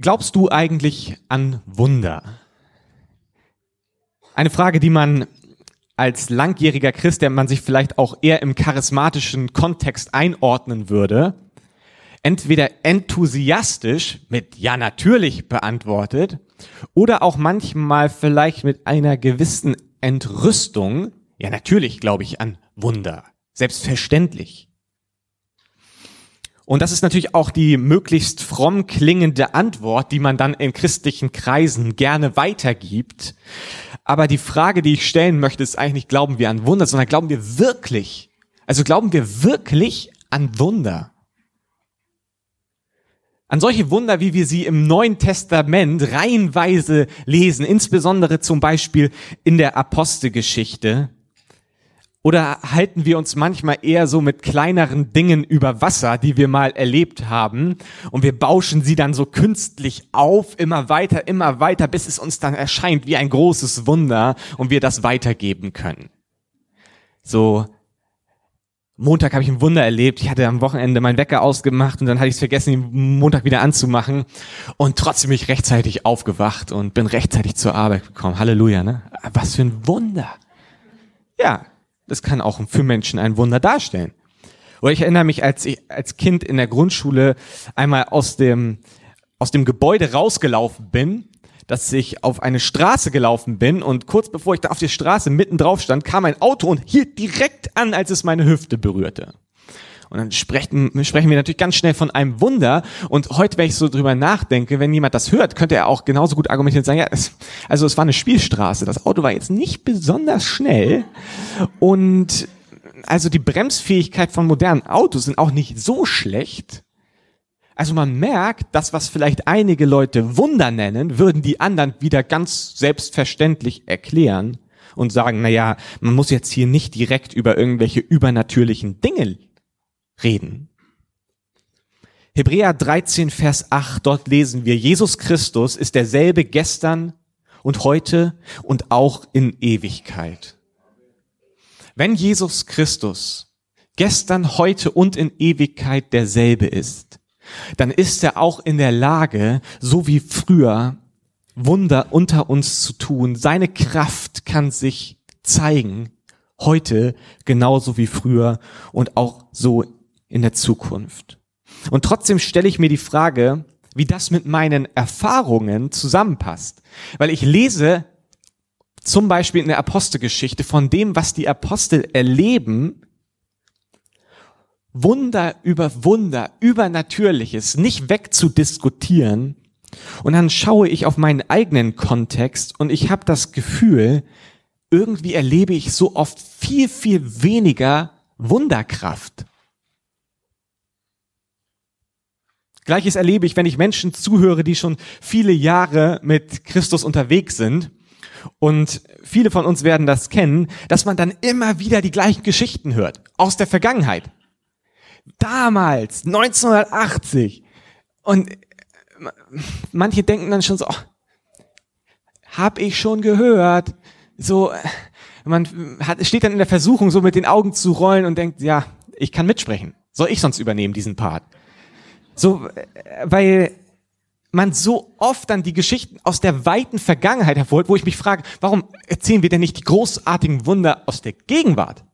Glaubst du eigentlich an Wunder? Eine Frage, die man als langjähriger Christ, der man sich vielleicht auch eher im charismatischen Kontext einordnen würde, entweder enthusiastisch mit Ja natürlich beantwortet oder auch manchmal vielleicht mit einer gewissen Entrüstung. Ja natürlich glaube ich an Wunder. Selbstverständlich. Und das ist natürlich auch die möglichst fromm klingende Antwort, die man dann in christlichen Kreisen gerne weitergibt. Aber die Frage, die ich stellen möchte, ist eigentlich nicht, glauben wir an Wunder, sondern glauben wir wirklich, also glauben wir wirklich an Wunder? An solche Wunder, wie wir sie im Neuen Testament reihenweise lesen, insbesondere zum Beispiel in der Apostelgeschichte, oder halten wir uns manchmal eher so mit kleineren Dingen über Wasser, die wir mal erlebt haben, und wir bauschen sie dann so künstlich auf, immer weiter, immer weiter, bis es uns dann erscheint wie ein großes Wunder und wir das weitergeben können. So, Montag habe ich ein Wunder erlebt. Ich hatte am Wochenende meinen Wecker ausgemacht und dann hatte ich es vergessen, den Montag wieder anzumachen. Und trotzdem bin ich rechtzeitig aufgewacht und bin rechtzeitig zur Arbeit gekommen. Halleluja, ne? Was für ein Wunder. Ja, das kann auch für Menschen ein Wunder darstellen. Oder ich erinnere mich, als ich als Kind in der Grundschule einmal aus dem, aus dem Gebäude rausgelaufen bin, dass ich auf eine Straße gelaufen bin und kurz bevor ich da auf der Straße mitten drauf stand, kam ein Auto und hielt direkt an, als es meine Hüfte berührte. Und dann sprechen, sprechen wir natürlich ganz schnell von einem Wunder. Und heute, wenn ich so drüber nachdenke, wenn jemand das hört, könnte er auch genauso gut argumentieren und sagen, ja, es, also es war eine Spielstraße. Das Auto war jetzt nicht besonders schnell. Und also die Bremsfähigkeit von modernen Autos sind auch nicht so schlecht. Also man merkt, das, was vielleicht einige Leute Wunder nennen, würden die anderen wieder ganz selbstverständlich erklären und sagen, na ja, man muss jetzt hier nicht direkt über irgendwelche übernatürlichen Dinge reden. Hebräer 13, Vers 8, dort lesen wir, Jesus Christus ist derselbe gestern und heute und auch in Ewigkeit. Wenn Jesus Christus gestern, heute und in Ewigkeit derselbe ist, dann ist er auch in der Lage, so wie früher, Wunder unter uns zu tun. Seine Kraft kann sich zeigen, heute genauso wie früher und auch so in der Zukunft. Und trotzdem stelle ich mir die Frage, wie das mit meinen Erfahrungen zusammenpasst. Weil ich lese zum Beispiel in der Apostelgeschichte von dem, was die Apostel erleben, Wunder über Wunder, Übernatürliches nicht wegzudiskutieren. Und dann schaue ich auf meinen eigenen Kontext und ich habe das Gefühl, irgendwie erlebe ich so oft viel, viel weniger Wunderkraft. Gleiches erlebe ich, wenn ich Menschen zuhöre, die schon viele Jahre mit Christus unterwegs sind. Und viele von uns werden das kennen, dass man dann immer wieder die gleichen Geschichten hört aus der Vergangenheit damals, 1980. Und manche denken dann schon so, oh, hab ich schon gehört. So, man hat, steht dann in der Versuchung, so mit den Augen zu rollen und denkt, ja, ich kann mitsprechen. Soll ich sonst übernehmen, diesen Part? So, weil man so oft dann die Geschichten aus der weiten Vergangenheit hervorholt, wo ich mich frage, warum erzählen wir denn nicht die großartigen Wunder aus der Gegenwart?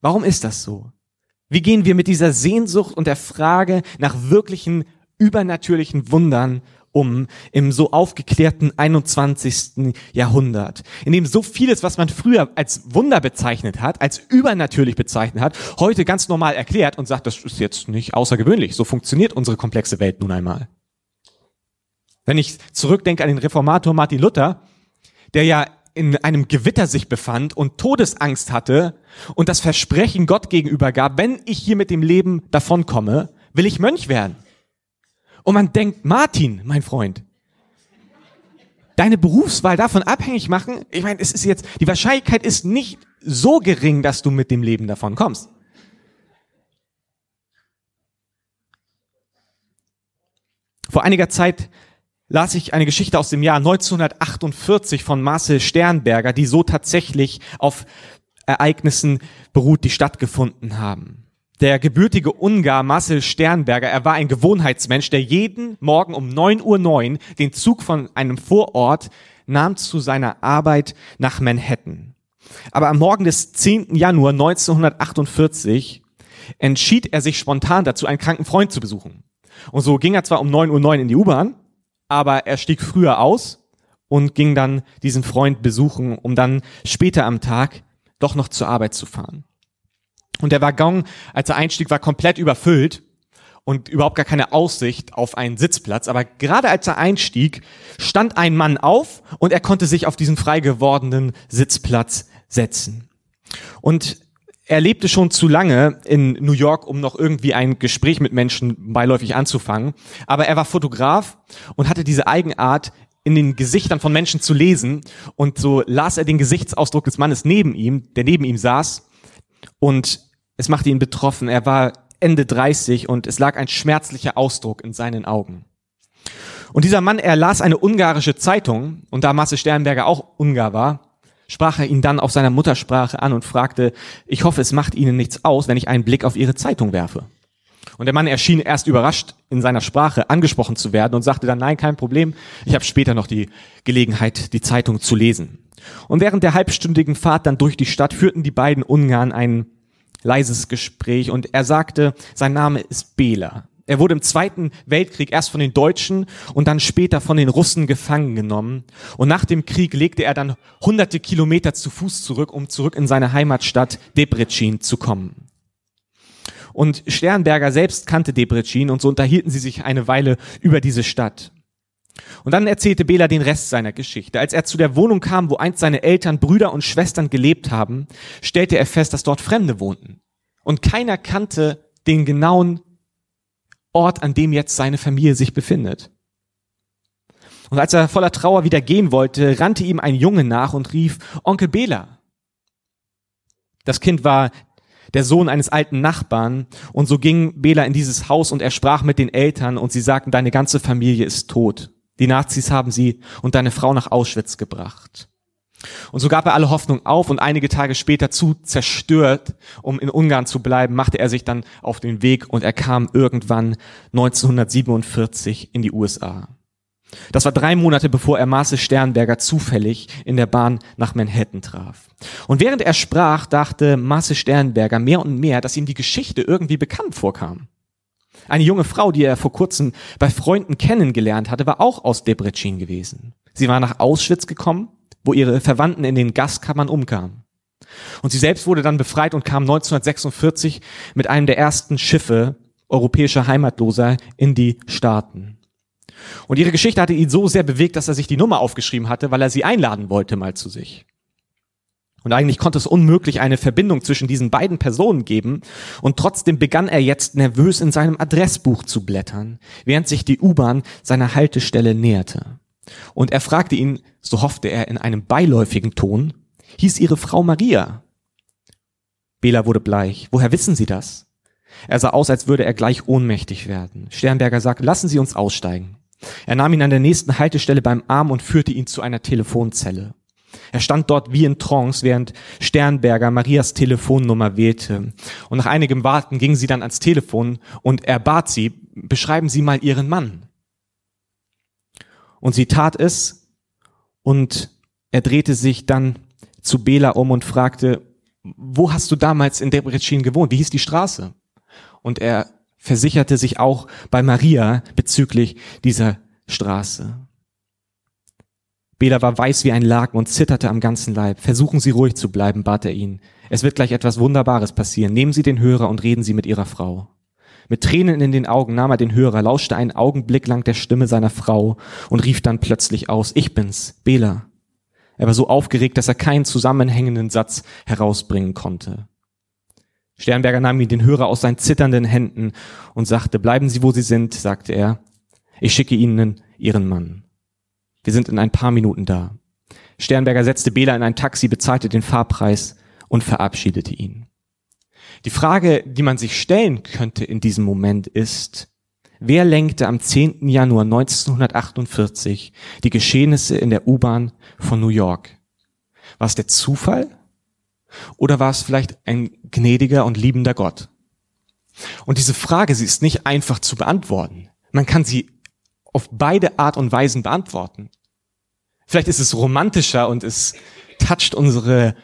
Warum ist das so? Wie gehen wir mit dieser Sehnsucht und der Frage nach wirklichen übernatürlichen Wundern um im so aufgeklärten 21. Jahrhundert, in dem so vieles, was man früher als Wunder bezeichnet hat, als übernatürlich bezeichnet hat, heute ganz normal erklärt und sagt, das ist jetzt nicht außergewöhnlich. So funktioniert unsere komplexe Welt nun einmal. Wenn ich zurückdenke an den Reformator Martin Luther, der ja in einem Gewitter sich befand und Todesangst hatte und das Versprechen Gott gegenüber gab, wenn ich hier mit dem Leben davonkomme, will ich Mönch werden. Und man denkt, Martin, mein Freund, deine Berufswahl davon abhängig machen, ich meine, es ist jetzt, die Wahrscheinlichkeit ist nicht so gering, dass du mit dem Leben davon kommst. Vor einiger Zeit las ich eine Geschichte aus dem Jahr 1948 von Marcel Sternberger, die so tatsächlich auf Ereignissen beruht, die stattgefunden haben. Der gebürtige Ungar Marcel Sternberger, er war ein Gewohnheitsmensch, der jeden Morgen um 9.09 Uhr den Zug von einem Vorort nahm zu seiner Arbeit nach Manhattan. Aber am Morgen des 10. Januar 1948 entschied er sich spontan dazu, einen kranken Freund zu besuchen. Und so ging er zwar um 9.09 Uhr in die U-Bahn, aber er stieg früher aus und ging dann diesen Freund besuchen, um dann später am Tag doch noch zur Arbeit zu fahren. Und der Waggon, als er einstieg, war komplett überfüllt und überhaupt gar keine Aussicht auf einen Sitzplatz. Aber gerade als er einstieg, stand ein Mann auf und er konnte sich auf diesen frei gewordenen Sitzplatz setzen. Und er lebte schon zu lange in New York, um noch irgendwie ein Gespräch mit Menschen beiläufig anzufangen. Aber er war Fotograf und hatte diese Eigenart, in den Gesichtern von Menschen zu lesen. Und so las er den Gesichtsausdruck des Mannes neben ihm, der neben ihm saß. Und es machte ihn betroffen. Er war Ende 30 und es lag ein schmerzlicher Ausdruck in seinen Augen. Und dieser Mann, er las eine ungarische Zeitung und da Marcel Sternberger auch Ungar war, sprach er ihn dann auf seiner Muttersprache an und fragte, ich hoffe, es macht Ihnen nichts aus, wenn ich einen Blick auf Ihre Zeitung werfe. Und der Mann erschien erst überrascht in seiner Sprache angesprochen zu werden und sagte dann, nein, kein Problem, ich habe später noch die Gelegenheit, die Zeitung zu lesen. Und während der halbstündigen Fahrt dann durch die Stadt führten die beiden Ungarn ein leises Gespräch und er sagte, sein Name ist Bela. Er wurde im Zweiten Weltkrieg erst von den Deutschen und dann später von den Russen gefangen genommen. Und nach dem Krieg legte er dann hunderte Kilometer zu Fuß zurück, um zurück in seine Heimatstadt Debrecen zu kommen. Und Sternberger selbst kannte Debrecen und so unterhielten sie sich eine Weile über diese Stadt. Und dann erzählte Bela den Rest seiner Geschichte. Als er zu der Wohnung kam, wo einst seine Eltern, Brüder und Schwestern gelebt haben, stellte er fest, dass dort Fremde wohnten. Und keiner kannte den genauen Ort, an dem jetzt seine Familie sich befindet. Und als er voller Trauer wieder gehen wollte, rannte ihm ein Junge nach und rief, Onkel Bela. Das Kind war der Sohn eines alten Nachbarn, und so ging Bela in dieses Haus und er sprach mit den Eltern, und sie sagten, deine ganze Familie ist tot. Die Nazis haben sie und deine Frau nach Auschwitz gebracht. Und so gab er alle Hoffnung auf und einige Tage später zu zerstört, um in Ungarn zu bleiben, machte er sich dann auf den Weg und er kam irgendwann 1947 in die USA. Das war drei Monate bevor er Marcel Sternberger zufällig in der Bahn nach Manhattan traf. Und während er sprach, dachte Marcel Sternberger mehr und mehr, dass ihm die Geschichte irgendwie bekannt vorkam. Eine junge Frau, die er vor kurzem bei Freunden kennengelernt hatte, war auch aus Debrecen gewesen. Sie war nach Auschwitz gekommen wo ihre Verwandten in den Gaskammern umkamen. Und sie selbst wurde dann befreit und kam 1946 mit einem der ersten Schiffe europäischer Heimatloser in die Staaten. Und ihre Geschichte hatte ihn so sehr bewegt, dass er sich die Nummer aufgeschrieben hatte, weil er sie einladen wollte mal zu sich. Und eigentlich konnte es unmöglich eine Verbindung zwischen diesen beiden Personen geben. Und trotzdem begann er jetzt nervös in seinem Adressbuch zu blättern, während sich die U-Bahn seiner Haltestelle näherte. Und er fragte ihn, so hoffte er in einem beiläufigen Ton, hieß ihre Frau Maria? Bela wurde bleich. Woher wissen Sie das? Er sah aus, als würde er gleich ohnmächtig werden. Sternberger sagte, lassen Sie uns aussteigen. Er nahm ihn an der nächsten Haltestelle beim Arm und führte ihn zu einer Telefonzelle. Er stand dort wie in Trance, während Sternberger Marias Telefonnummer wählte. Und nach einigem Warten ging sie dann ans Telefon und er bat sie, beschreiben Sie mal Ihren Mann. Und sie tat es und er drehte sich dann zu Bela um und fragte, wo hast du damals in Debrecen gewohnt? Wie hieß die Straße? Und er versicherte sich auch bei Maria bezüglich dieser Straße. Bela war weiß wie ein Laken und zitterte am ganzen Leib. Versuchen Sie ruhig zu bleiben, bat er ihn. Es wird gleich etwas Wunderbares passieren. Nehmen Sie den Hörer und reden Sie mit Ihrer Frau. Mit Tränen in den Augen nahm er den Hörer, lauschte einen Augenblick lang der Stimme seiner Frau und rief dann plötzlich aus, ich bin's, Bela. Er war so aufgeregt, dass er keinen zusammenhängenden Satz herausbringen konnte. Sternberger nahm ihn den Hörer aus seinen zitternden Händen und sagte, bleiben Sie, wo Sie sind, sagte er. Ich schicke Ihnen Ihren Mann. Wir sind in ein paar Minuten da. Sternberger setzte Bela in ein Taxi, bezahlte den Fahrpreis und verabschiedete ihn. Die Frage, die man sich stellen könnte in diesem Moment ist, wer lenkte am 10. Januar 1948 die Geschehnisse in der U-Bahn von New York? War es der Zufall? Oder war es vielleicht ein gnädiger und liebender Gott? Und diese Frage, sie ist nicht einfach zu beantworten. Man kann sie auf beide Art und Weisen beantworten. Vielleicht ist es romantischer und es toucht unsere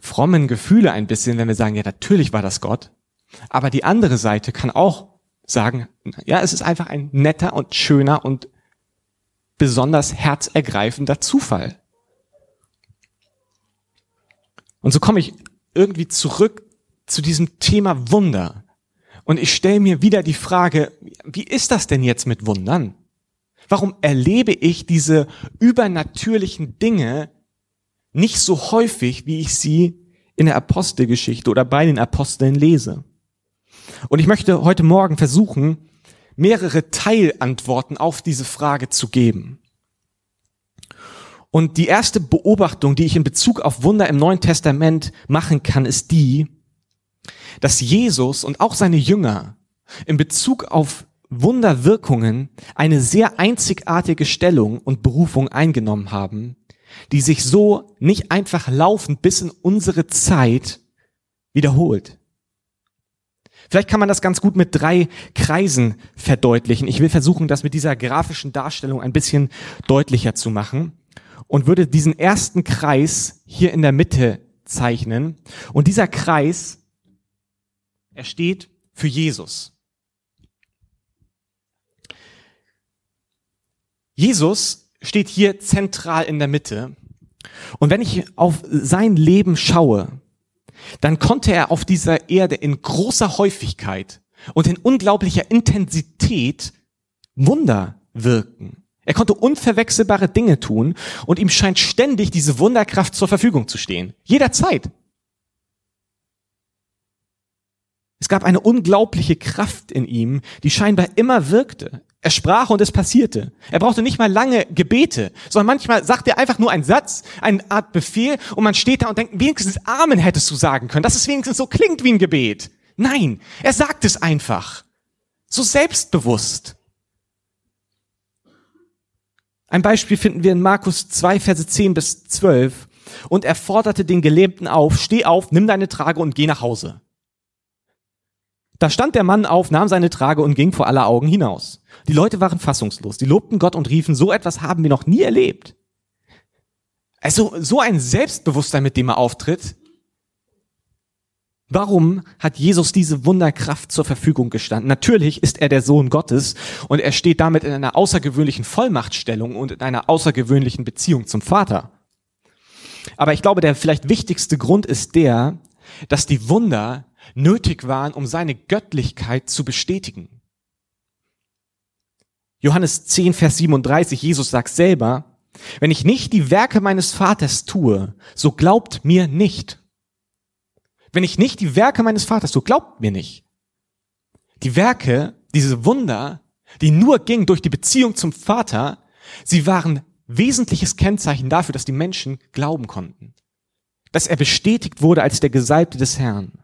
frommen Gefühle ein bisschen, wenn wir sagen, ja, natürlich war das Gott. Aber die andere Seite kann auch sagen, ja, es ist einfach ein netter und schöner und besonders herzergreifender Zufall. Und so komme ich irgendwie zurück zu diesem Thema Wunder. Und ich stelle mir wieder die Frage, wie ist das denn jetzt mit Wundern? Warum erlebe ich diese übernatürlichen Dinge nicht so häufig, wie ich sie in der Apostelgeschichte oder bei den Aposteln lese? Und ich möchte heute Morgen versuchen, mehrere Teilantworten auf diese Frage zu geben. Und die erste Beobachtung, die ich in Bezug auf Wunder im Neuen Testament machen kann, ist die, dass Jesus und auch seine Jünger in Bezug auf Wunderwirkungen eine sehr einzigartige Stellung und Berufung eingenommen haben, die sich so nicht einfach laufend bis in unsere Zeit wiederholt. Vielleicht kann man das ganz gut mit drei Kreisen verdeutlichen. Ich will versuchen, das mit dieser grafischen Darstellung ein bisschen deutlicher zu machen und würde diesen ersten Kreis hier in der Mitte zeichnen. Und dieser Kreis er steht für Jesus. Jesus steht hier zentral in der Mitte. Und wenn ich auf sein Leben schaue, dann konnte er auf dieser Erde in großer Häufigkeit und in unglaublicher Intensität Wunder wirken. Er konnte unverwechselbare Dinge tun und ihm scheint ständig diese Wunderkraft zur Verfügung zu stehen. Jederzeit. Es gab eine unglaubliche Kraft in ihm, die scheinbar immer wirkte. Er sprach und es passierte. Er brauchte nicht mal lange Gebete, sondern manchmal sagt er einfach nur einen Satz, eine Art Befehl und man steht da und denkt, wenigstens Amen hättest du sagen können, dass es wenigstens so klingt wie ein Gebet. Nein, er sagt es einfach. So selbstbewusst. Ein Beispiel finden wir in Markus 2, Verse 10 bis 12. Und er forderte den Gelähmten auf, steh auf, nimm deine Trage und geh nach Hause. Da stand der Mann auf, nahm seine Trage und ging vor aller Augen hinaus. Die Leute waren fassungslos. Die lobten Gott und riefen, so etwas haben wir noch nie erlebt. Also so ein Selbstbewusstsein, mit dem er auftritt. Warum hat Jesus diese Wunderkraft zur Verfügung gestanden? Natürlich ist er der Sohn Gottes und er steht damit in einer außergewöhnlichen Vollmachtstellung und in einer außergewöhnlichen Beziehung zum Vater. Aber ich glaube, der vielleicht wichtigste Grund ist der, dass die Wunder nötig waren, um seine Göttlichkeit zu bestätigen. Johannes 10, Vers 37, Jesus sagt selber, wenn ich nicht die Werke meines Vaters tue, so glaubt mir nicht. Wenn ich nicht die Werke meines Vaters tue, glaubt mir nicht. Die Werke, diese Wunder, die nur gingen durch die Beziehung zum Vater, sie waren wesentliches Kennzeichen dafür, dass die Menschen glauben konnten. Dass er bestätigt wurde als der Gesalbte des Herrn.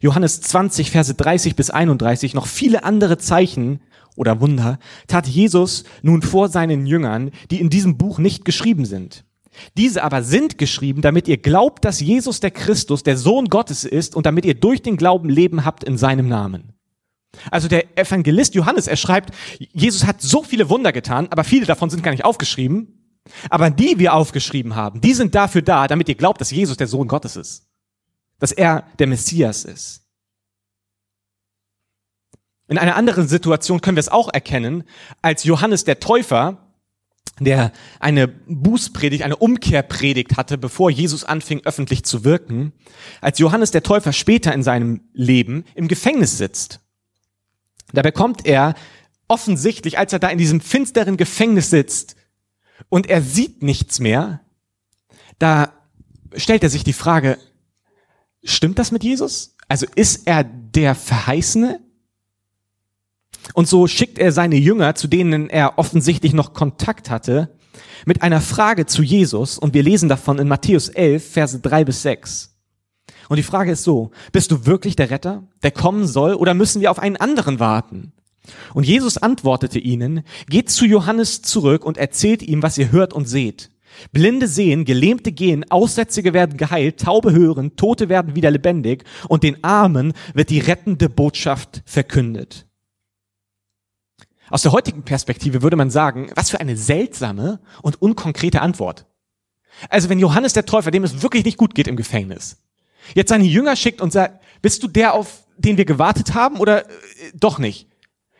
Johannes 20, Verse 30 bis 31, noch viele andere Zeichen oder Wunder tat Jesus nun vor seinen Jüngern, die in diesem Buch nicht geschrieben sind. Diese aber sind geschrieben, damit ihr glaubt, dass Jesus der Christus, der Sohn Gottes ist und damit ihr durch den Glauben Leben habt in seinem Namen. Also der Evangelist Johannes, er schreibt, Jesus hat so viele Wunder getan, aber viele davon sind gar nicht aufgeschrieben. Aber die wir aufgeschrieben haben, die sind dafür da, damit ihr glaubt, dass Jesus der Sohn Gottes ist dass er der Messias ist. In einer anderen Situation können wir es auch erkennen, als Johannes der Täufer, der eine Bußpredigt, eine Umkehrpredigt hatte, bevor Jesus anfing, öffentlich zu wirken, als Johannes der Täufer später in seinem Leben im Gefängnis sitzt. Da bekommt er offensichtlich, als er da in diesem finsteren Gefängnis sitzt und er sieht nichts mehr, da stellt er sich die Frage, Stimmt das mit Jesus? Also ist er der Verheißene? Und so schickt er seine Jünger, zu denen er offensichtlich noch Kontakt hatte, mit einer Frage zu Jesus und wir lesen davon in Matthäus 11, Verse 3 bis 6. Und die Frage ist so, bist du wirklich der Retter, der kommen soll, oder müssen wir auf einen anderen warten? Und Jesus antwortete ihnen, geht zu Johannes zurück und erzählt ihm, was ihr hört und seht. Blinde sehen, Gelähmte gehen, Aussätzige werden geheilt, Taube hören, Tote werden wieder lebendig und den Armen wird die rettende Botschaft verkündet. Aus der heutigen Perspektive würde man sagen, was für eine seltsame und unkonkrete Antwort. Also wenn Johannes der Täufer, dem es wirklich nicht gut geht im Gefängnis, jetzt seine Jünger schickt und sagt, bist du der, auf den wir gewartet haben oder äh, doch nicht?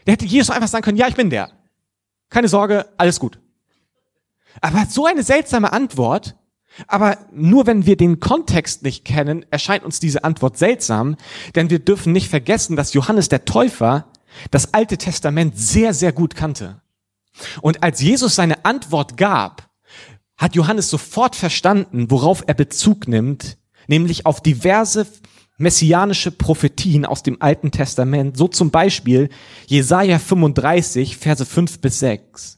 Der hätte Jesus einfach sagen können, ja, ich bin der. Keine Sorge, alles gut. Aber so eine seltsame Antwort, aber nur wenn wir den Kontext nicht kennen, erscheint uns diese Antwort seltsam, denn wir dürfen nicht vergessen, dass Johannes der Täufer das Alte Testament sehr, sehr gut kannte. Und als Jesus seine Antwort gab, hat Johannes sofort verstanden, worauf er Bezug nimmt, nämlich auf diverse messianische Prophetien aus dem Alten Testament, so zum Beispiel Jesaja 35, Verse 5 bis 6.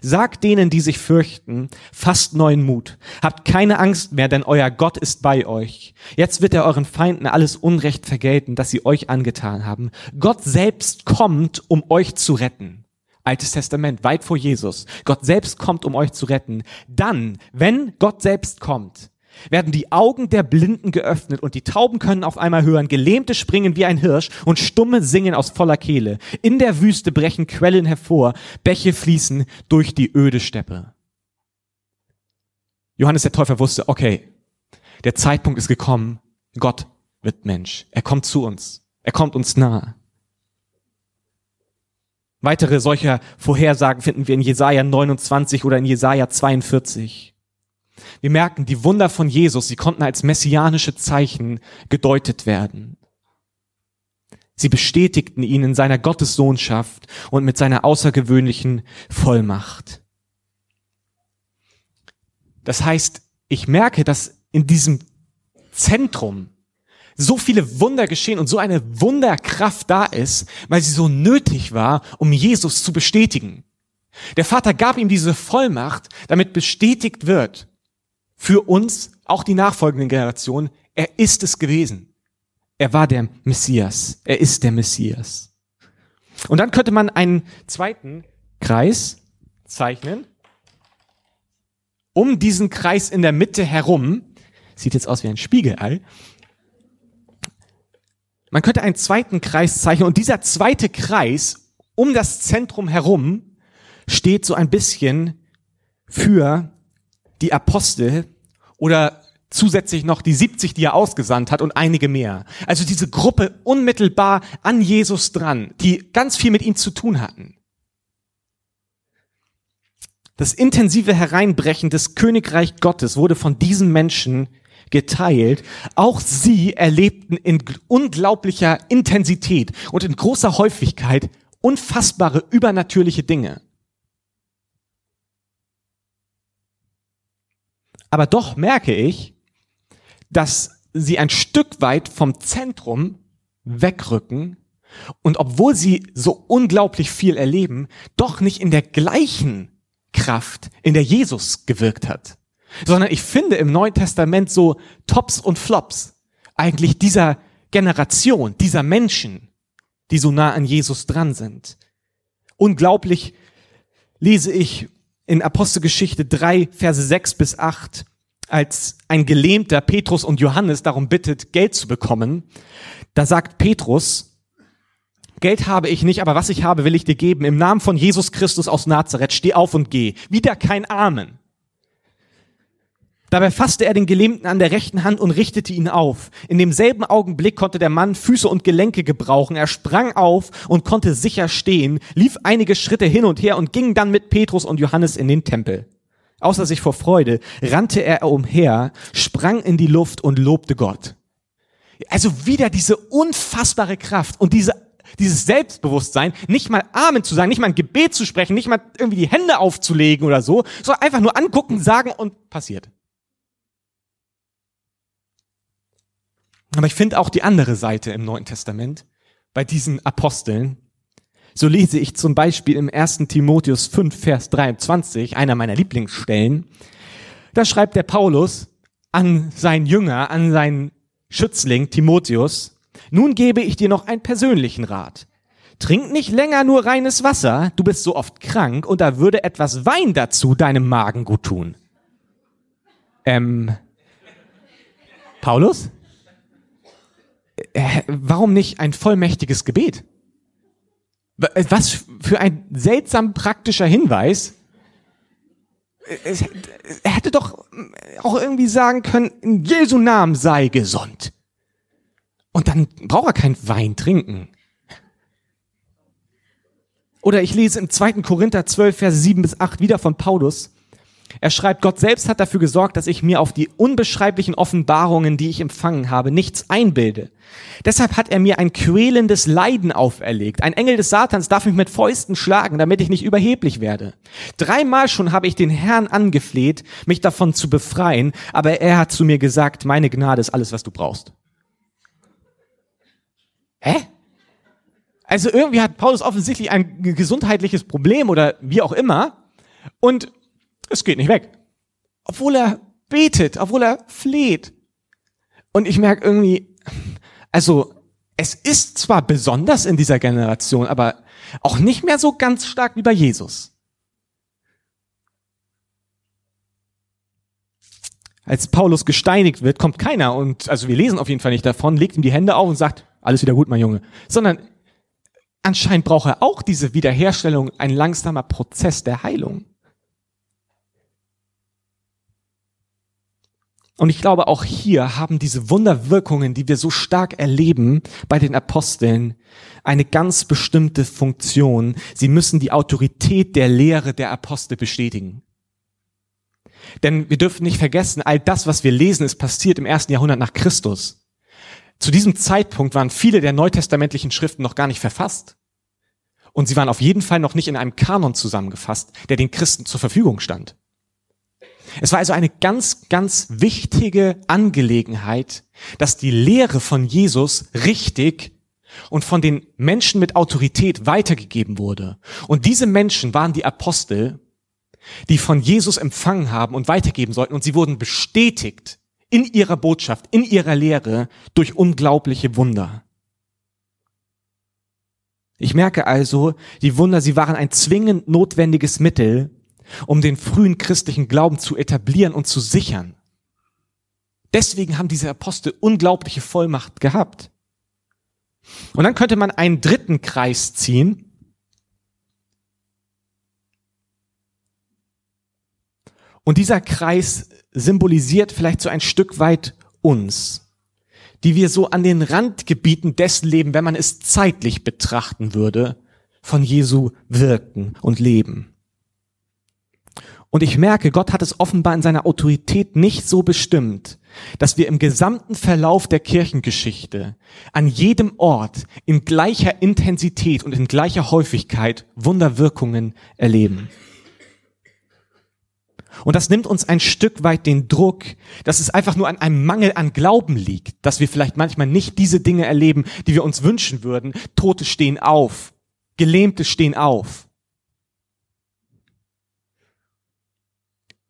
Sagt denen, die sich fürchten, fasst neuen Mut. Habt keine Angst mehr, denn euer Gott ist bei euch. Jetzt wird er euren Feinden alles Unrecht vergelten, das sie euch angetan haben. Gott selbst kommt, um euch zu retten. Altes Testament, weit vor Jesus. Gott selbst kommt, um euch zu retten. Dann, wenn Gott selbst kommt, werden die Augen der Blinden geöffnet und die Tauben können auf einmal hören, Gelähmte springen wie ein Hirsch und Stumme singen aus voller Kehle. In der Wüste brechen Quellen hervor, Bäche fließen durch die öde Steppe. Johannes der Täufer wusste, okay, der Zeitpunkt ist gekommen, Gott wird Mensch. Er kommt zu uns. Er kommt uns nahe. Weitere solcher Vorhersagen finden wir in Jesaja 29 oder in Jesaja 42. Wir merken, die Wunder von Jesus, sie konnten als messianische Zeichen gedeutet werden. Sie bestätigten ihn in seiner Gottessohnschaft und mit seiner außergewöhnlichen Vollmacht. Das heißt, ich merke, dass in diesem Zentrum so viele Wunder geschehen und so eine Wunderkraft da ist, weil sie so nötig war, um Jesus zu bestätigen. Der Vater gab ihm diese Vollmacht, damit bestätigt wird, für uns, auch die nachfolgenden Generationen, er ist es gewesen. Er war der Messias. Er ist der Messias. Und dann könnte man einen zweiten Kreis zeichnen. Um diesen Kreis in der Mitte herum, sieht jetzt aus wie ein Spiegelei. Man könnte einen zweiten Kreis zeichnen und dieser zweite Kreis um das Zentrum herum steht so ein bisschen für die Apostel oder zusätzlich noch die 70, die er ausgesandt hat und einige mehr. Also diese Gruppe unmittelbar an Jesus dran, die ganz viel mit ihm zu tun hatten. Das intensive Hereinbrechen des Königreich Gottes wurde von diesen Menschen geteilt. Auch sie erlebten in unglaublicher Intensität und in großer Häufigkeit unfassbare übernatürliche Dinge. Aber doch merke ich, dass sie ein Stück weit vom Zentrum wegrücken und obwohl sie so unglaublich viel erleben, doch nicht in der gleichen Kraft, in der Jesus gewirkt hat. Sondern ich finde im Neuen Testament so Tops und Flops eigentlich dieser Generation, dieser Menschen, die so nah an Jesus dran sind. Unglaublich lese ich in Apostelgeschichte 3, Verse 6 bis 8, als ein Gelähmter Petrus und Johannes darum bittet, Geld zu bekommen, da sagt Petrus, Geld habe ich nicht, aber was ich habe, will ich dir geben. Im Namen von Jesus Christus aus Nazareth, steh auf und geh. Wieder kein Amen. Dabei fasste er den Gelähmten an der rechten Hand und richtete ihn auf. In demselben Augenblick konnte der Mann Füße und Gelenke gebrauchen. Er sprang auf und konnte sicher stehen, lief einige Schritte hin und her und ging dann mit Petrus und Johannes in den Tempel. Außer sich vor Freude rannte er umher, sprang in die Luft und lobte Gott. Also wieder diese unfassbare Kraft und diese dieses Selbstbewusstsein, nicht mal Amen zu sagen, nicht mal ein Gebet zu sprechen, nicht mal irgendwie die Hände aufzulegen oder so, sondern einfach nur angucken, sagen und passiert. Aber ich finde auch die andere Seite im Neuen Testament bei diesen Aposteln. So lese ich zum Beispiel im 1. Timotheus 5, Vers 23, einer meiner Lieblingsstellen. Da schreibt der Paulus an seinen Jünger, an seinen Schützling Timotheus, nun gebe ich dir noch einen persönlichen Rat. Trink nicht länger nur reines Wasser, du bist so oft krank und da würde etwas Wein dazu deinem Magen gut tun. Ähm, Paulus? Äh, warum nicht ein vollmächtiges Gebet? Was für ein seltsam praktischer Hinweis. Er hätte doch auch irgendwie sagen können, in Jesu Namen sei gesund. Und dann braucht er kein Wein trinken. Oder ich lese im 2. Korinther 12, Verse 7 bis 8 wieder von Paulus. Er schreibt, Gott selbst hat dafür gesorgt, dass ich mir auf die unbeschreiblichen Offenbarungen, die ich empfangen habe, nichts einbilde. Deshalb hat er mir ein quälendes Leiden auferlegt. Ein Engel des Satans darf mich mit Fäusten schlagen, damit ich nicht überheblich werde. Dreimal schon habe ich den Herrn angefleht, mich davon zu befreien, aber er hat zu mir gesagt, meine Gnade ist alles, was du brauchst. Hä? Also irgendwie hat Paulus offensichtlich ein gesundheitliches Problem oder wie auch immer. Und es geht nicht weg. Obwohl er betet, obwohl er fleht. Und ich merke irgendwie, also es ist zwar besonders in dieser Generation, aber auch nicht mehr so ganz stark wie bei Jesus. Als Paulus gesteinigt wird, kommt keiner und, also wir lesen auf jeden Fall nicht davon, legt ihm die Hände auf und sagt, alles wieder gut, mein Junge. Sondern anscheinend braucht er auch diese Wiederherstellung, ein langsamer Prozess der Heilung. Und ich glaube, auch hier haben diese Wunderwirkungen, die wir so stark erleben bei den Aposteln, eine ganz bestimmte Funktion. Sie müssen die Autorität der Lehre der Apostel bestätigen. Denn wir dürfen nicht vergessen, all das, was wir lesen, ist passiert im ersten Jahrhundert nach Christus. Zu diesem Zeitpunkt waren viele der neutestamentlichen Schriften noch gar nicht verfasst. Und sie waren auf jeden Fall noch nicht in einem Kanon zusammengefasst, der den Christen zur Verfügung stand. Es war also eine ganz, ganz wichtige Angelegenheit, dass die Lehre von Jesus richtig und von den Menschen mit Autorität weitergegeben wurde. Und diese Menschen waren die Apostel, die von Jesus empfangen haben und weitergeben sollten. Und sie wurden bestätigt in ihrer Botschaft, in ihrer Lehre durch unglaubliche Wunder. Ich merke also, die Wunder, sie waren ein zwingend notwendiges Mittel, um den frühen christlichen Glauben zu etablieren und zu sichern. Deswegen haben diese Apostel unglaubliche Vollmacht gehabt. Und dann könnte man einen dritten Kreis ziehen. Und dieser Kreis symbolisiert vielleicht so ein Stück weit uns, die wir so an den Randgebieten dessen leben, wenn man es zeitlich betrachten würde, von Jesu wirken und leben. Und ich merke, Gott hat es offenbar in seiner Autorität nicht so bestimmt, dass wir im gesamten Verlauf der Kirchengeschichte an jedem Ort in gleicher Intensität und in gleicher Häufigkeit Wunderwirkungen erleben. Und das nimmt uns ein Stück weit den Druck, dass es einfach nur an einem Mangel an Glauben liegt, dass wir vielleicht manchmal nicht diese Dinge erleben, die wir uns wünschen würden. Tote stehen auf, Gelähmte stehen auf.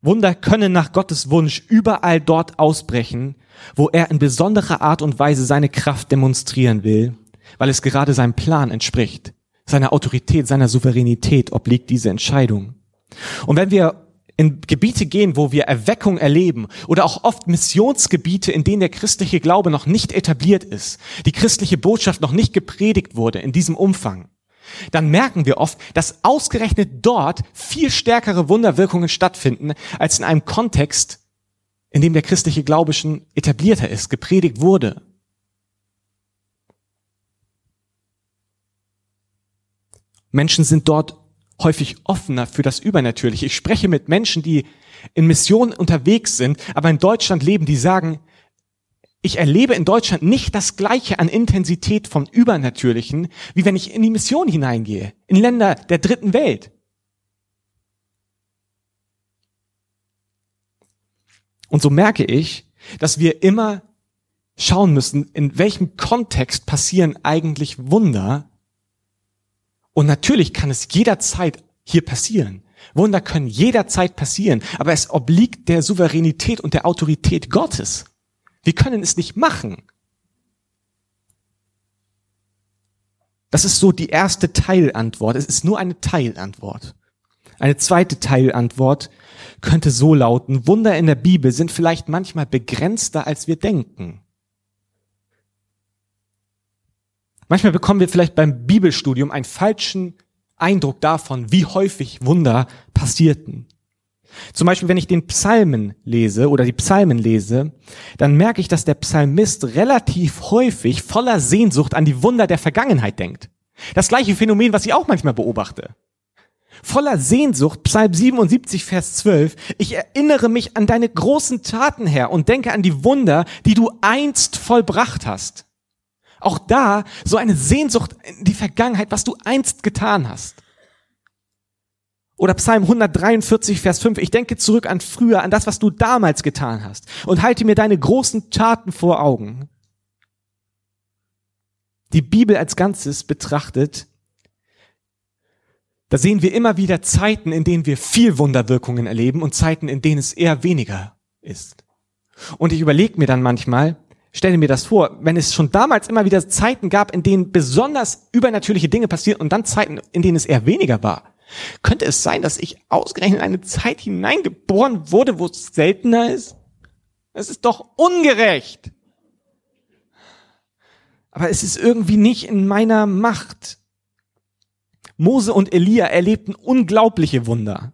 Wunder können nach Gottes Wunsch überall dort ausbrechen, wo er in besonderer Art und Weise seine Kraft demonstrieren will, weil es gerade seinem Plan entspricht. Seiner Autorität, seiner Souveränität obliegt diese Entscheidung. Und wenn wir in Gebiete gehen, wo wir Erweckung erleben oder auch oft Missionsgebiete, in denen der christliche Glaube noch nicht etabliert ist, die christliche Botschaft noch nicht gepredigt wurde in diesem Umfang, dann merken wir oft, dass ausgerechnet dort viel stärkere Wunderwirkungen stattfinden, als in einem Kontext, in dem der christliche Glaube schon etablierter ist, gepredigt wurde. Menschen sind dort häufig offener für das Übernatürliche. Ich spreche mit Menschen, die in Missionen unterwegs sind, aber in Deutschland leben, die sagen, ich erlebe in Deutschland nicht das Gleiche an Intensität vom Übernatürlichen, wie wenn ich in die Mission hineingehe, in Länder der dritten Welt. Und so merke ich, dass wir immer schauen müssen, in welchem Kontext passieren eigentlich Wunder. Und natürlich kann es jederzeit hier passieren. Wunder können jederzeit passieren, aber es obliegt der Souveränität und der Autorität Gottes. Wir können es nicht machen. Das ist so die erste Teilantwort. Es ist nur eine Teilantwort. Eine zweite Teilantwort könnte so lauten, Wunder in der Bibel sind vielleicht manchmal begrenzter, als wir denken. Manchmal bekommen wir vielleicht beim Bibelstudium einen falschen Eindruck davon, wie häufig Wunder passierten. Zum Beispiel, wenn ich den Psalmen lese oder die Psalmen lese, dann merke ich, dass der Psalmist relativ häufig voller Sehnsucht an die Wunder der Vergangenheit denkt. Das gleiche Phänomen, was ich auch manchmal beobachte. Voller Sehnsucht, Psalm 77, Vers 12, ich erinnere mich an deine großen Taten, Herr, und denke an die Wunder, die du einst vollbracht hast. Auch da so eine Sehnsucht in die Vergangenheit, was du einst getan hast. Oder Psalm 143, Vers 5. Ich denke zurück an früher, an das, was du damals getan hast und halte mir deine großen Taten vor Augen. Die Bibel als Ganzes betrachtet, da sehen wir immer wieder Zeiten, in denen wir viel Wunderwirkungen erleben und Zeiten, in denen es eher weniger ist. Und ich überlege mir dann manchmal, stelle mir das vor, wenn es schon damals immer wieder Zeiten gab, in denen besonders übernatürliche Dinge passieren und dann Zeiten, in denen es eher weniger war. Könnte es sein, dass ich ausgerechnet in eine Zeit hineingeboren wurde, wo es seltener ist? Es ist doch ungerecht. Aber es ist irgendwie nicht in meiner Macht. Mose und Elia erlebten unglaubliche Wunder.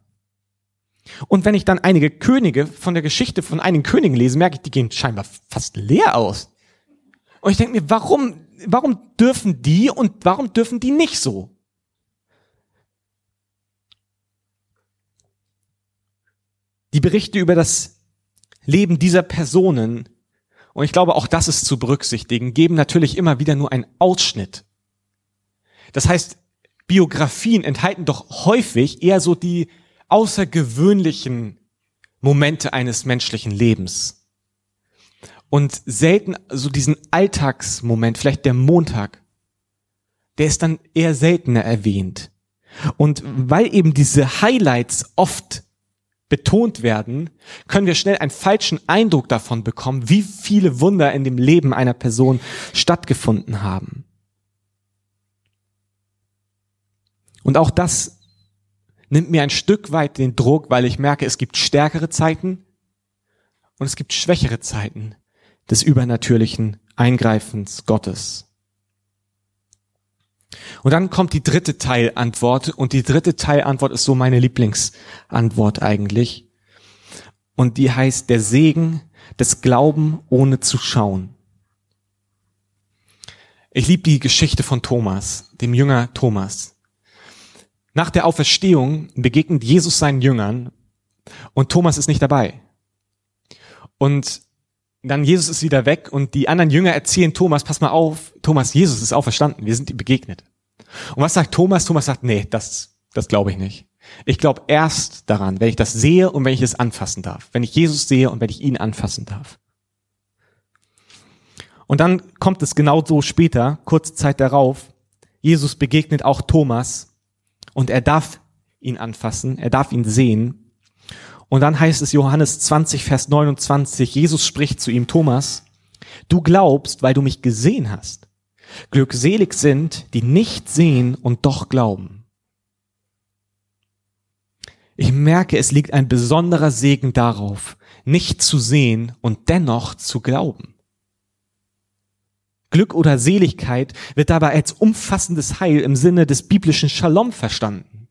Und wenn ich dann einige Könige von der Geschichte von einigen Königen lese, merke ich, die gehen scheinbar fast leer aus. Und ich denke mir, warum, warum dürfen die und warum dürfen die nicht so? Die Berichte über das Leben dieser Personen, und ich glaube auch das ist zu berücksichtigen, geben natürlich immer wieder nur einen Ausschnitt. Das heißt, Biografien enthalten doch häufig eher so die außergewöhnlichen Momente eines menschlichen Lebens. Und selten so diesen Alltagsmoment, vielleicht der Montag, der ist dann eher seltener erwähnt. Und weil eben diese Highlights oft betont werden, können wir schnell einen falschen Eindruck davon bekommen, wie viele Wunder in dem Leben einer Person stattgefunden haben. Und auch das nimmt mir ein Stück weit den Druck, weil ich merke, es gibt stärkere Zeiten und es gibt schwächere Zeiten des übernatürlichen Eingreifens Gottes. Und dann kommt die dritte Teilantwort und die dritte Teilantwort ist so meine Lieblingsantwort eigentlich. Und die heißt der Segen des Glauben ohne zu schauen. Ich liebe die Geschichte von Thomas, dem Jünger Thomas. Nach der Auferstehung begegnet Jesus seinen Jüngern und Thomas ist nicht dabei. Und dann Jesus ist wieder weg und die anderen Jünger erzählen Thomas, pass mal auf, Thomas, Jesus ist auferstanden, wir sind ihm begegnet. Und was sagt Thomas? Thomas sagt, nee, das, das glaube ich nicht. Ich glaube erst daran, wenn ich das sehe und wenn ich es anfassen darf. Wenn ich Jesus sehe und wenn ich ihn anfassen darf. Und dann kommt es genau so später, kurze Zeit darauf. Jesus begegnet auch Thomas und er darf ihn anfassen, er darf ihn sehen. Und dann heißt es Johannes 20, Vers 29, Jesus spricht zu ihm, Thomas, du glaubst, weil du mich gesehen hast. Glückselig sind, die nicht sehen und doch glauben. Ich merke, es liegt ein besonderer Segen darauf, nicht zu sehen und dennoch zu glauben. Glück oder Seligkeit wird dabei als umfassendes Heil im Sinne des biblischen Shalom verstanden.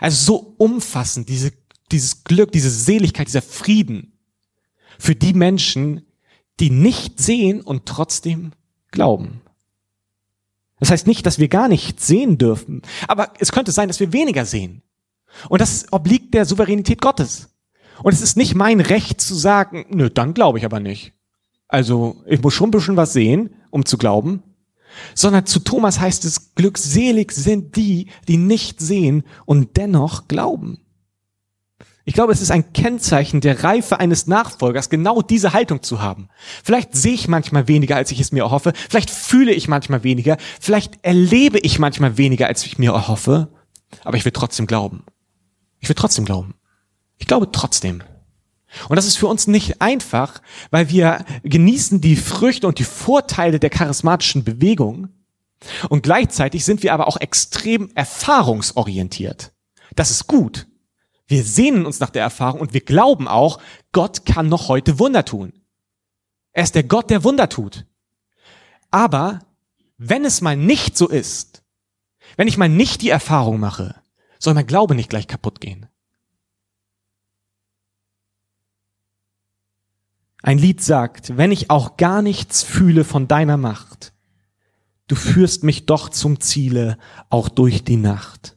Also so umfassend, diese, dieses Glück, diese Seligkeit, dieser Frieden für die Menschen, die nicht sehen und trotzdem glauben. Das heißt nicht, dass wir gar nicht sehen dürfen, aber es könnte sein, dass wir weniger sehen. Und das obliegt der Souveränität Gottes. Und es ist nicht mein Recht zu sagen, nö, dann glaube ich aber nicht. Also ich muss schon ein bisschen was sehen, um zu glauben. Sondern zu Thomas heißt es, glückselig sind die, die nicht sehen und dennoch glauben. Ich glaube, es ist ein Kennzeichen der Reife eines Nachfolgers, genau diese Haltung zu haben. Vielleicht sehe ich manchmal weniger, als ich es mir erhoffe. Vielleicht fühle ich manchmal weniger. Vielleicht erlebe ich manchmal weniger, als ich mir erhoffe. Aber ich will trotzdem glauben. Ich will trotzdem glauben. Ich glaube trotzdem. Und das ist für uns nicht einfach, weil wir genießen die Früchte und die Vorteile der charismatischen Bewegung. Und gleichzeitig sind wir aber auch extrem erfahrungsorientiert. Das ist gut. Wir sehnen uns nach der Erfahrung und wir glauben auch, Gott kann noch heute Wunder tun. Er ist der Gott, der Wunder tut. Aber wenn es mal nicht so ist, wenn ich mal nicht die Erfahrung mache, soll mein Glaube nicht gleich kaputt gehen. Ein Lied sagt, wenn ich auch gar nichts fühle von deiner Macht, du führst mich doch zum Ziele, auch durch die Nacht.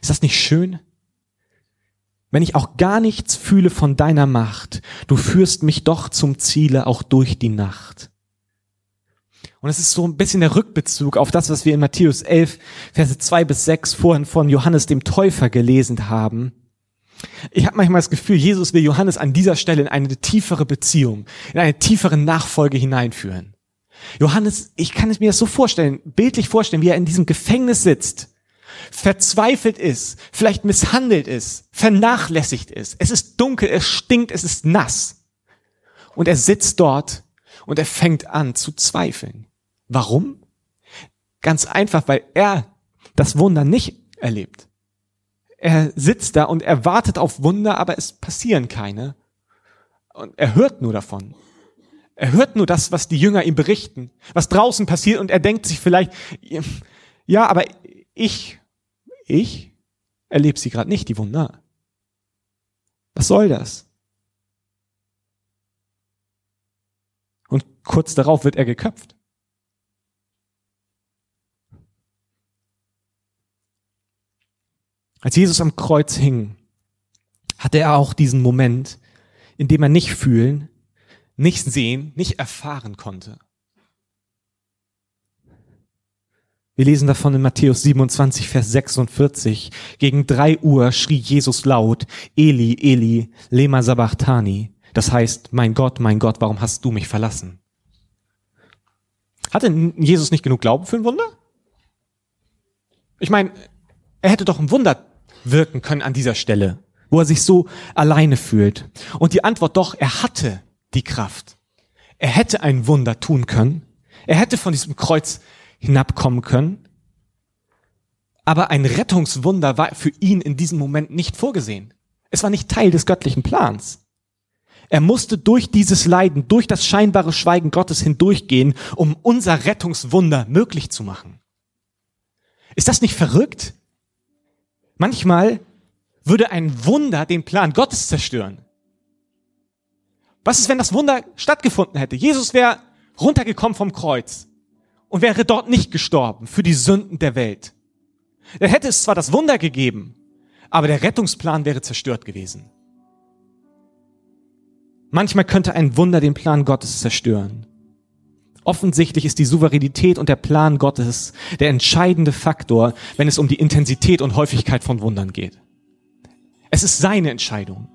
Ist das nicht schön? Wenn ich auch gar nichts fühle von deiner Macht, du führst mich doch zum Ziele, auch durch die Nacht. Und es ist so ein bisschen der Rückbezug auf das, was wir in Matthäus 11, Verse 2 bis 6 vorhin von Johannes dem Täufer gelesen haben. Ich habe manchmal das Gefühl, Jesus will Johannes an dieser Stelle in eine tiefere Beziehung, in eine tiefere Nachfolge hineinführen. Johannes, ich kann es mir das so vorstellen, bildlich vorstellen, wie er in diesem Gefängnis sitzt, verzweifelt ist, vielleicht misshandelt ist, vernachlässigt ist. Es ist dunkel, es stinkt, es ist nass. Und er sitzt dort und er fängt an zu zweifeln. Warum? Ganz einfach, weil er das Wunder nicht erlebt. Er sitzt da und er wartet auf Wunder, aber es passieren keine. Und er hört nur davon. Er hört nur das, was die Jünger ihm berichten, was draußen passiert und er denkt sich vielleicht, ja, aber ich, ich erlebe sie gerade nicht, die Wunder. Was soll das? Und kurz darauf wird er geköpft. Als Jesus am Kreuz hing, hatte er auch diesen Moment, in dem er nicht fühlen, nicht sehen, nicht erfahren konnte. Wir lesen davon in Matthäus 27, Vers 46. Gegen drei Uhr schrie Jesus laut, Eli, Eli, lema sabachthani. Das heißt, mein Gott, mein Gott, warum hast du mich verlassen? Hatte Jesus nicht genug Glauben für ein Wunder? Ich meine, er hätte doch ein Wunder wirken können an dieser Stelle, wo er sich so alleine fühlt. Und die Antwort doch, er hatte die Kraft. Er hätte ein Wunder tun können. Er hätte von diesem Kreuz hinabkommen können. Aber ein Rettungswunder war für ihn in diesem Moment nicht vorgesehen. Es war nicht Teil des göttlichen Plans. Er musste durch dieses Leiden, durch das scheinbare Schweigen Gottes hindurchgehen, um unser Rettungswunder möglich zu machen. Ist das nicht verrückt? Manchmal würde ein Wunder den Plan Gottes zerstören. Was ist, wenn das Wunder stattgefunden hätte? Jesus wäre runtergekommen vom Kreuz und wäre dort nicht gestorben für die Sünden der Welt. Dann hätte es zwar das Wunder gegeben, aber der Rettungsplan wäre zerstört gewesen. Manchmal könnte ein Wunder den Plan Gottes zerstören. Offensichtlich ist die Souveränität und der Plan Gottes der entscheidende Faktor, wenn es um die Intensität und Häufigkeit von Wundern geht. Es ist seine Entscheidung.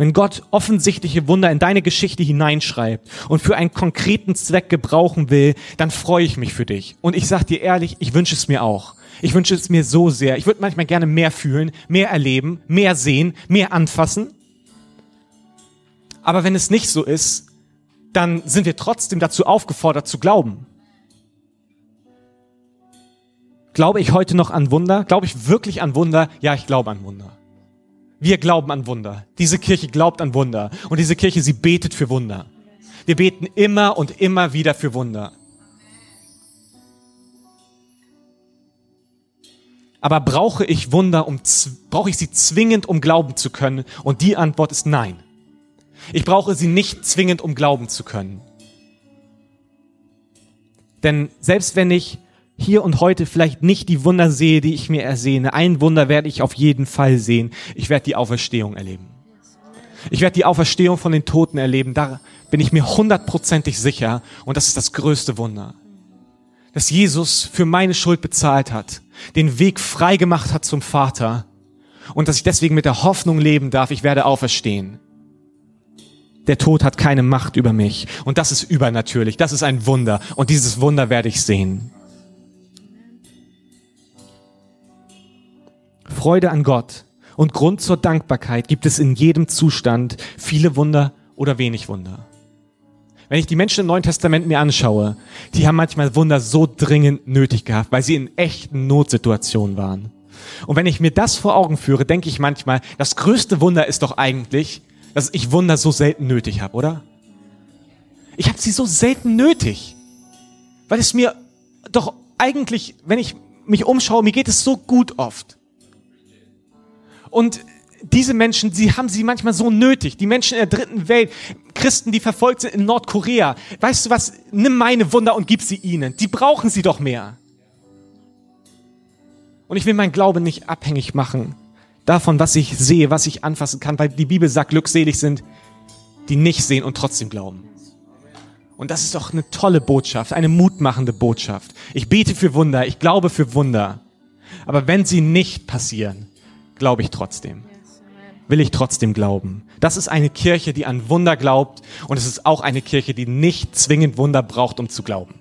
Wenn Gott offensichtliche Wunder in deine Geschichte hineinschreibt und für einen konkreten Zweck gebrauchen will, dann freue ich mich für dich. Und ich sage dir ehrlich, ich wünsche es mir auch. Ich wünsche es mir so sehr. Ich würde manchmal gerne mehr fühlen, mehr erleben, mehr sehen, mehr anfassen. Aber wenn es nicht so ist, dann sind wir trotzdem dazu aufgefordert zu glauben. Glaube ich heute noch an Wunder? Glaube ich wirklich an Wunder? Ja, ich glaube an Wunder. Wir glauben an Wunder. Diese Kirche glaubt an Wunder. Und diese Kirche, sie betet für Wunder. Wir beten immer und immer wieder für Wunder. Aber brauche ich Wunder, um, brauche ich sie zwingend, um glauben zu können? Und die Antwort ist nein. Ich brauche sie nicht zwingend, um glauben zu können. Denn selbst wenn ich hier und heute vielleicht nicht die Wunder sehe, die ich mir ersehne, ein Wunder werde ich auf jeden Fall sehen. Ich werde die Auferstehung erleben. Ich werde die Auferstehung von den Toten erleben. Da bin ich mir hundertprozentig sicher. Und das ist das größte Wunder. Dass Jesus für meine Schuld bezahlt hat, den Weg frei gemacht hat zum Vater und dass ich deswegen mit der Hoffnung leben darf, ich werde auferstehen. Der Tod hat keine Macht über mich. Und das ist übernatürlich. Das ist ein Wunder. Und dieses Wunder werde ich sehen. Freude an Gott und Grund zur Dankbarkeit gibt es in jedem Zustand viele Wunder oder wenig Wunder. Wenn ich die Menschen im Neuen Testament mir anschaue, die haben manchmal Wunder so dringend nötig gehabt, weil sie in echten Notsituationen waren. Und wenn ich mir das vor Augen führe, denke ich manchmal, das größte Wunder ist doch eigentlich, dass ich Wunder so selten nötig habe, oder? Ich habe sie so selten nötig, weil es mir doch eigentlich, wenn ich mich umschaue, mir geht es so gut oft. Und diese Menschen, sie haben sie manchmal so nötig. Die Menschen in der dritten Welt, Christen, die verfolgt sind in Nordkorea. Weißt du was? Nimm meine Wunder und gib sie ihnen. Die brauchen sie doch mehr. Und ich will meinen Glauben nicht abhängig machen davon, was ich sehe, was ich anfassen kann, weil die Bibel sagt, glückselig sind, die nicht sehen und trotzdem glauben. Und das ist doch eine tolle Botschaft, eine mutmachende Botschaft. Ich bete für Wunder, ich glaube für Wunder. Aber wenn sie nicht passieren, glaube ich trotzdem will ich trotzdem glauben. Das ist eine Kirche, die an Wunder glaubt und es ist auch eine Kirche, die nicht zwingend Wunder braucht, um zu glauben.